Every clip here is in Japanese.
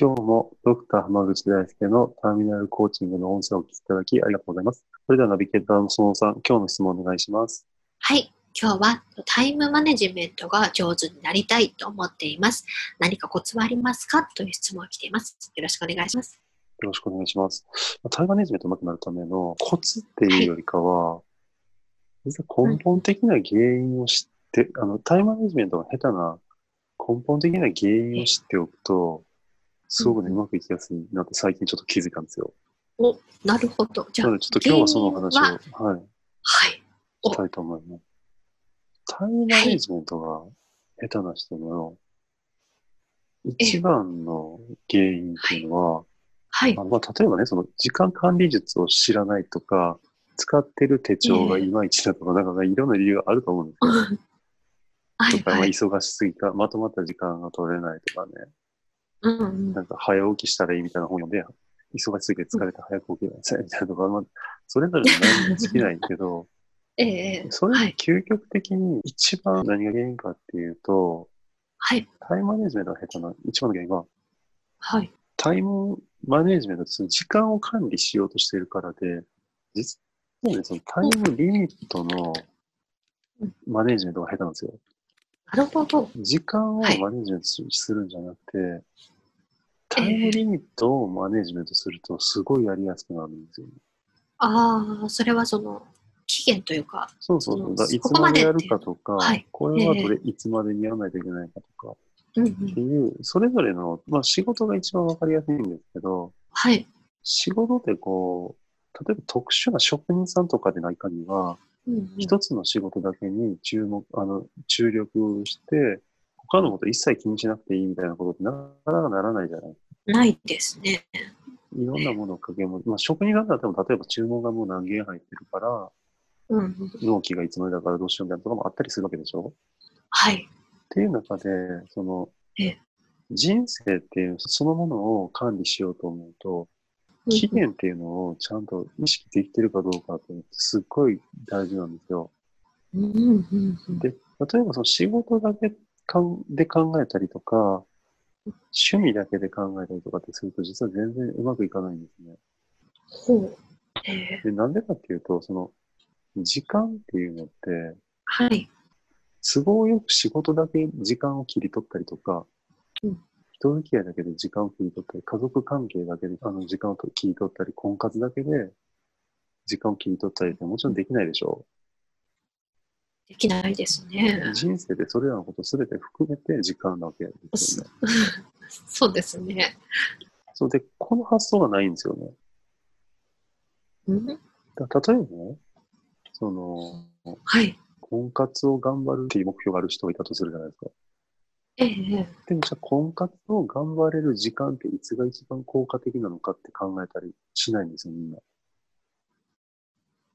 今日もドクター浜口大輔のターミナルコーチングの音声をお聞きいただきありがとうございます。それではナビゲーターのそのさん、今日の質問をお願いします。はい。今日はタイムマネジメントが上手になりたいと思っています。何かコツはありますか？という質問が来ています。よろしくお願いします。よろしくお願いします。タイムマネジメントうまくなるためのコツっていうよりかは、実は根本的な原因を知って、あの、タイムマネジメントが下手な根本的な原因を知っておくと、すごくね、うまくいきやすいなって最近ちょっと気づいたんですよ。お、なるほど。じゃあちょっと今日はそのお話を、原は？い、はい。おしたいと思います。タイムマネジメントが下手な人の一番の原因っていうのは、はいあ。のまあ、例えばね、その時間管理術を知らないとか、使ってる手帳がいまいちだとか、なんかいろんな理由があると思うんですよ。はい。とか、まあはい。忙しすぎた、まとまった時間が取れないとかね、うんうんなんか早起きしたらいいみたいな本読んで、忙しすぎて疲れて早く起きなさいみたいなとか、まあ、それぞれの何も尽きないけど、ええそれはい。究極的に一番何が原因かっていうと、はい。タイムマネジメントが下手な一番の原因は、はい。タイムマネジメントでする時間を管理しようとしているからで、実はね、そのタイムリミットのうんマネジメントが下手なんですよ。なるほど。時間をマはいネジメントすするんじゃなくて、タイムリミットをマネジメントするとすごいやりやすくなるんですよね。ああ、それはその、期限というか、そうそうそう。そいつここまでやるかとか、はいこれはどれ、いつまでにやらないといけないかとかうんうってん。いう、それぞれの、まあ仕事が一番わかりやすいんですけど、はい。仕事ってこう、例えば特殊な職人さんとかでない限りは、うんうん一つの仕事だけに注目、あの、注力して、他のこと一切気にしなくていいみたいなことってなかなかならないじゃないないですね。いろんなものをかけも、まあ職人だったら例えば注文がもう何件入ってるから、うんうん。納期がいつまでだからどうしようみたいなとかもあったりするわけでしょ？はい。っていう中で、そのええ、人生っていうそのものを管理しようと思うと、期限っていうのをちゃんと意識できてるかどうかってすっごい大事なんですよ。で、例えばその仕事だけかんで考えたりとか、趣味だけで考えたりとかってすると実は全然うまくいかないんですね。ほう。ええで、なんでかっていうと、その時間っていうのって、はい。都合よく仕事だけ時間を切り取ったりとか、うん人付き合いだけで時間を切り取ったり、家族関係だけであの時間をと切り取ったり、婚活だけで時間を切り取ったりってもちろんできないでしょできないですねう。。人生でそれらのことすべて含めて時間なわけですよね。そう ですね。そうで、この発想がないんですよね。うん？だ例えばね、その、はい。婚活を頑張るっていう目標がある人がいたとするじゃないですか。ええでもじゃあ婚活を頑張れる時間っていつが一番効果的なのかって考えたりしないんですよ、みんな。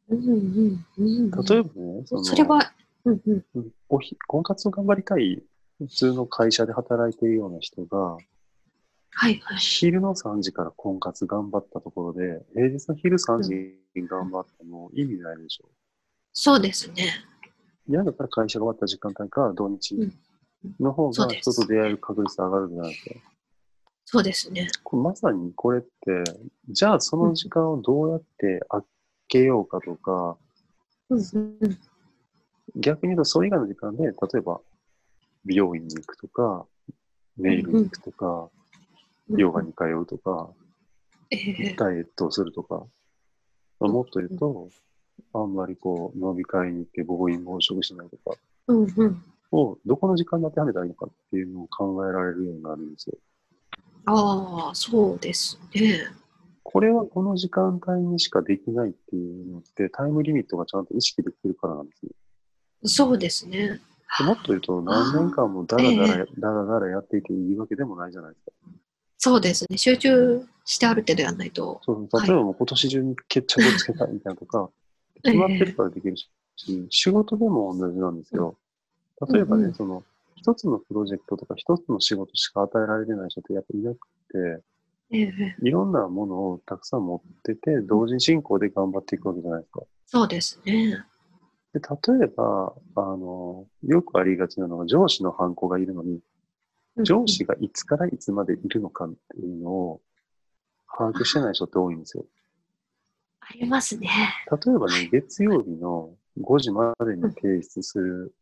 うんうんうん。例えばね、そのそれは、うんうん。うんおひ婚活を頑張りたい、普通の会社で働いているような人が、はいはい。昼の3時から婚活頑張ったところで、平日の昼3時に頑張っても意味ないでしょ。そうですね。嫌だったら会社が終わった時間帯か土日うんの方が人と出会える確率上がるじゃないですか？そうですね。まさにこれって、じゃあその時間をどうやって開けようかとか、うんうん。逆に言うとそれ以外の時間で、例えば美容院に行くとか、ネイルに行くとか、ヨガに通うとか、ええダイエットをするとか、まあもっと言うと、あんまりこう、飲み会に行って暴飲暴食しないとかうんうん。を、どこの時間に当てはめたらいいのかっていうのを考えられるようになるんですよ。ああ、そうですね。これはこの時間帯にしかできないっていうのって、タイムリミットがちゃんと意識できてるからなんですね。そうですね。もっと言うと、何年間もダラダラ、ダラダラやっていていいわけでもないじゃないですか。そうですね。集中してある程度やらないと。そう例えばもう今年中に決着をつけたいみたいなとか、決まってるからできるし、仕事でも同じなんですよ。例えばね、うんうんその、一つのプロジェクトとか一つの仕事しか与えられてない人ってやっぱいなくて、ええいろんなものをたくさん持ってて、同時進行で頑張っていくわけじゃないですか。そうですね。で例えば、あの、よくありがちなのが上司のハンコがいるのに、上司がいつからいつまでいるのかっていうのを把握してない人って多いんですよ。ありますね。例えばね、月曜日の5時までに提出する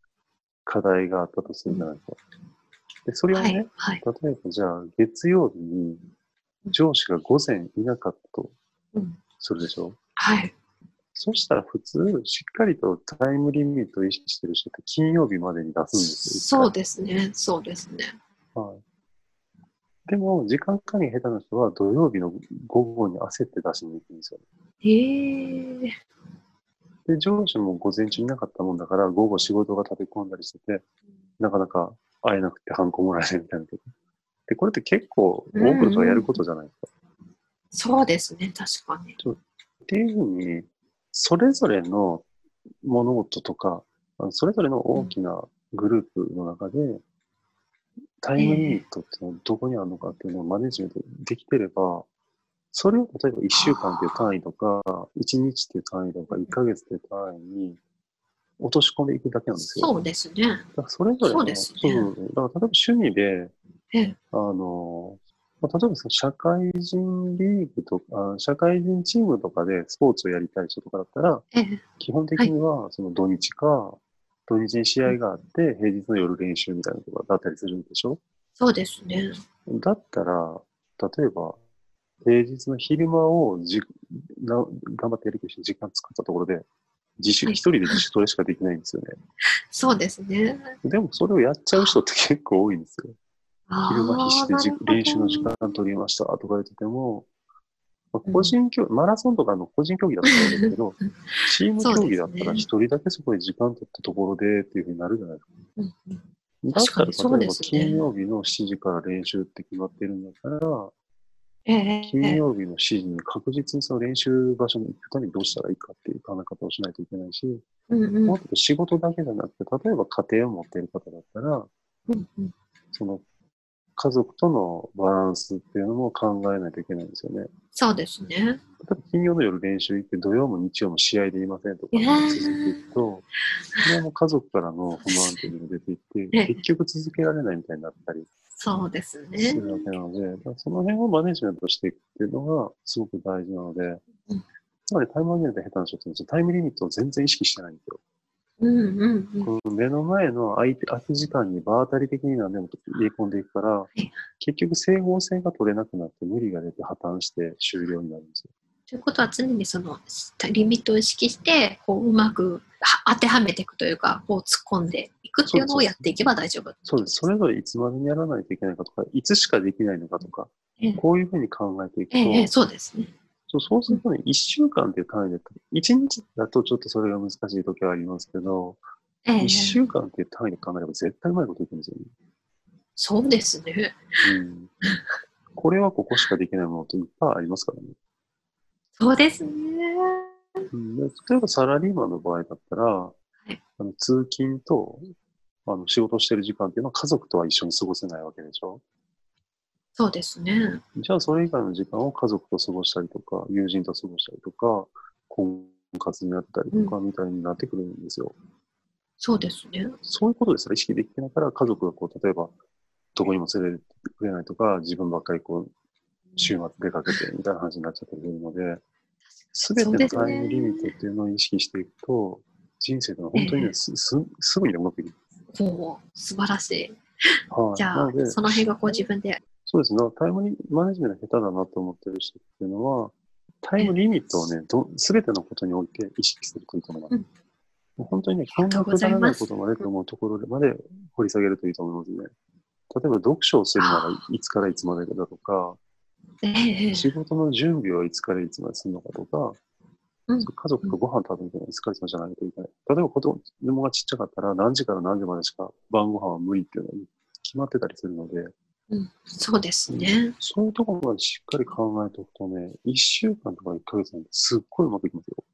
課題があったとするじゃないですか。で、それをはねい、。はい。例えばじゃあ月曜日に上司が午前いなかったとうんするでしょ？はい。そしたら普通、しっかりとタイムリミットを意識してる人って金曜日までに出すんですよ。そうですね。そうですね。はい。でも、時間管理が下手な人は土曜日の午後に焦って出しに行くんですよ。へえ。で、上司も午前中いなかったもんだから、午後仕事が立て込んだりしてて、なかなか会えなくてハンコもらえないみたいなこと。で、これって結構多くの人がやることじゃないですか。そうですね。確かに。っていうふうに、それぞれの物事とか、それぞれの大きなグループの中で、タイムリミットってどこにあるのかっていうのをマネジメントできてれば、それを例えば1週間っていう単位とか、1日っていう単位とか、1ヶ月っていう単位に落とし込んでいくだけなんですよ。そうですね。だからそれぞれの、そうですねそうだから例えば趣味で、ええ。あの、まあ、例えばその社会人リーグとか、あ社会人チームとかでスポーツをやりたい人とかだったら、ええ。基本的にはその土日か、土日に試合があって、平日の夜練習みたいなとかだったりするんでしょ？そうですね。だったら、例えば、平日の昼間をじな頑張ってやりくりして時間作ったところで、自主、はい一人で自主トレしかできないんですよね。そうですね。でもそれをやっちゃう人って結構多いんですよ。昼間必死で練習の時間取りましたとか言ってても、まあ、個人競、マラソンとかの個人競技だったらいいですけど、チーム競技だったら一人だけそこで時間取ったところでっていうふうになるじゃないですか。うんうんだったら、例えば金曜日の7時から練習って決まってるんだったら、ええ。金曜日の7時に確実にその練習場所に行くためにどうしたらいいかっていう考え方をしないといけないし、うんうん。もっと仕事だけじゃなくて、例えば家庭を持っている方だったら、うんうん。その家族とのバランスっていうのも考えないといけないんですよね。そうですね。例えば金曜の夜練習行って土曜も日曜も試合でいませんとかええ続いていくと、それはもう家族からの不満っていうのが出ていって、ええ。結局続けられないみたいになったりそうですすね。るわけなので、その辺をマネジメントしていくっていうのがすごく大事なので、うんつまりタイムマネジメント下手な人ってタイムリミットを全然意識してないんですよ。うんうんうん。この目の前の空いて空き時間に場当たり的に何でも入れ込んでいくからい、結局整合性が取れなくなって無理が出て破綻して終了になるんですよ。ということは常にそのリミットを意識してこううまくは当てはめていくというかこう突っ込んでいくっていうのをやっていけば大丈夫そうです。それぞれいつまでにやらないといけないかとか、いつしかできないのかとか、ええこういうふうに考えていくと、ええええそうですね。そうそうするとね、1週間っていう単位で、1日だとちょっとそれが難しい時はありますけど、ええ1週間っていう単位で考えれば絶対うまいこといくんですよね。そうですね。うん。これはここしかできないものっていっぱいありますからね。そうですね。うん、で例えばサラリーマンの場合だったら、いあの通勤とあの仕事してる時間っていうのは家族とは一緒に過ごせないわけでしょ？そうですね。じゃあそれ以外の時間を家族と過ごしたりとか、友人と過ごしたりとか、婚活になったりとかみたいになってくるんですよ。そうですね。そういうことですら意識できてないから、家族がこう、例えば、どこにも連れてくれないとか、自分ばっかりこう、週末出かけてみたいな話になっちゃったりするので、すべてのタイムリミットっていうのを意識していくと、人生が本当にね、ええすすすぐにうまくいく。もう素晴らしい。はい。じゃあその辺がこう自分で。そうですね。タイムリマネジメント下手だなと思ってる人っていうのは、タイムリミットをね、すべてのことにおいて意識するといいと思います。うん本当にね、こんなくだらないことまでと思うところまで掘り下げるといいと思いますね。例えば読書をするならいつからいつまでだとか、ええ仕事の準備はいつからいつまでするのかとか、うん家族とご飯食べるのに疲れそうじゃないといけない。例えば子供がちっちゃかったら何時から何時までしか晩ご飯は無理っていうのに決まってたりするので、うん、そうですね。そういうところまでしっかり考えておくとね、1週間とか1ヶ月なんてすっごいうまくいきますよ。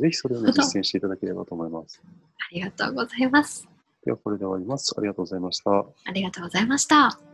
ぜひそれをね、実践していただければと思います。ありがとうございます。ではこれで終わります。ありがとうございました。ありがとうございました。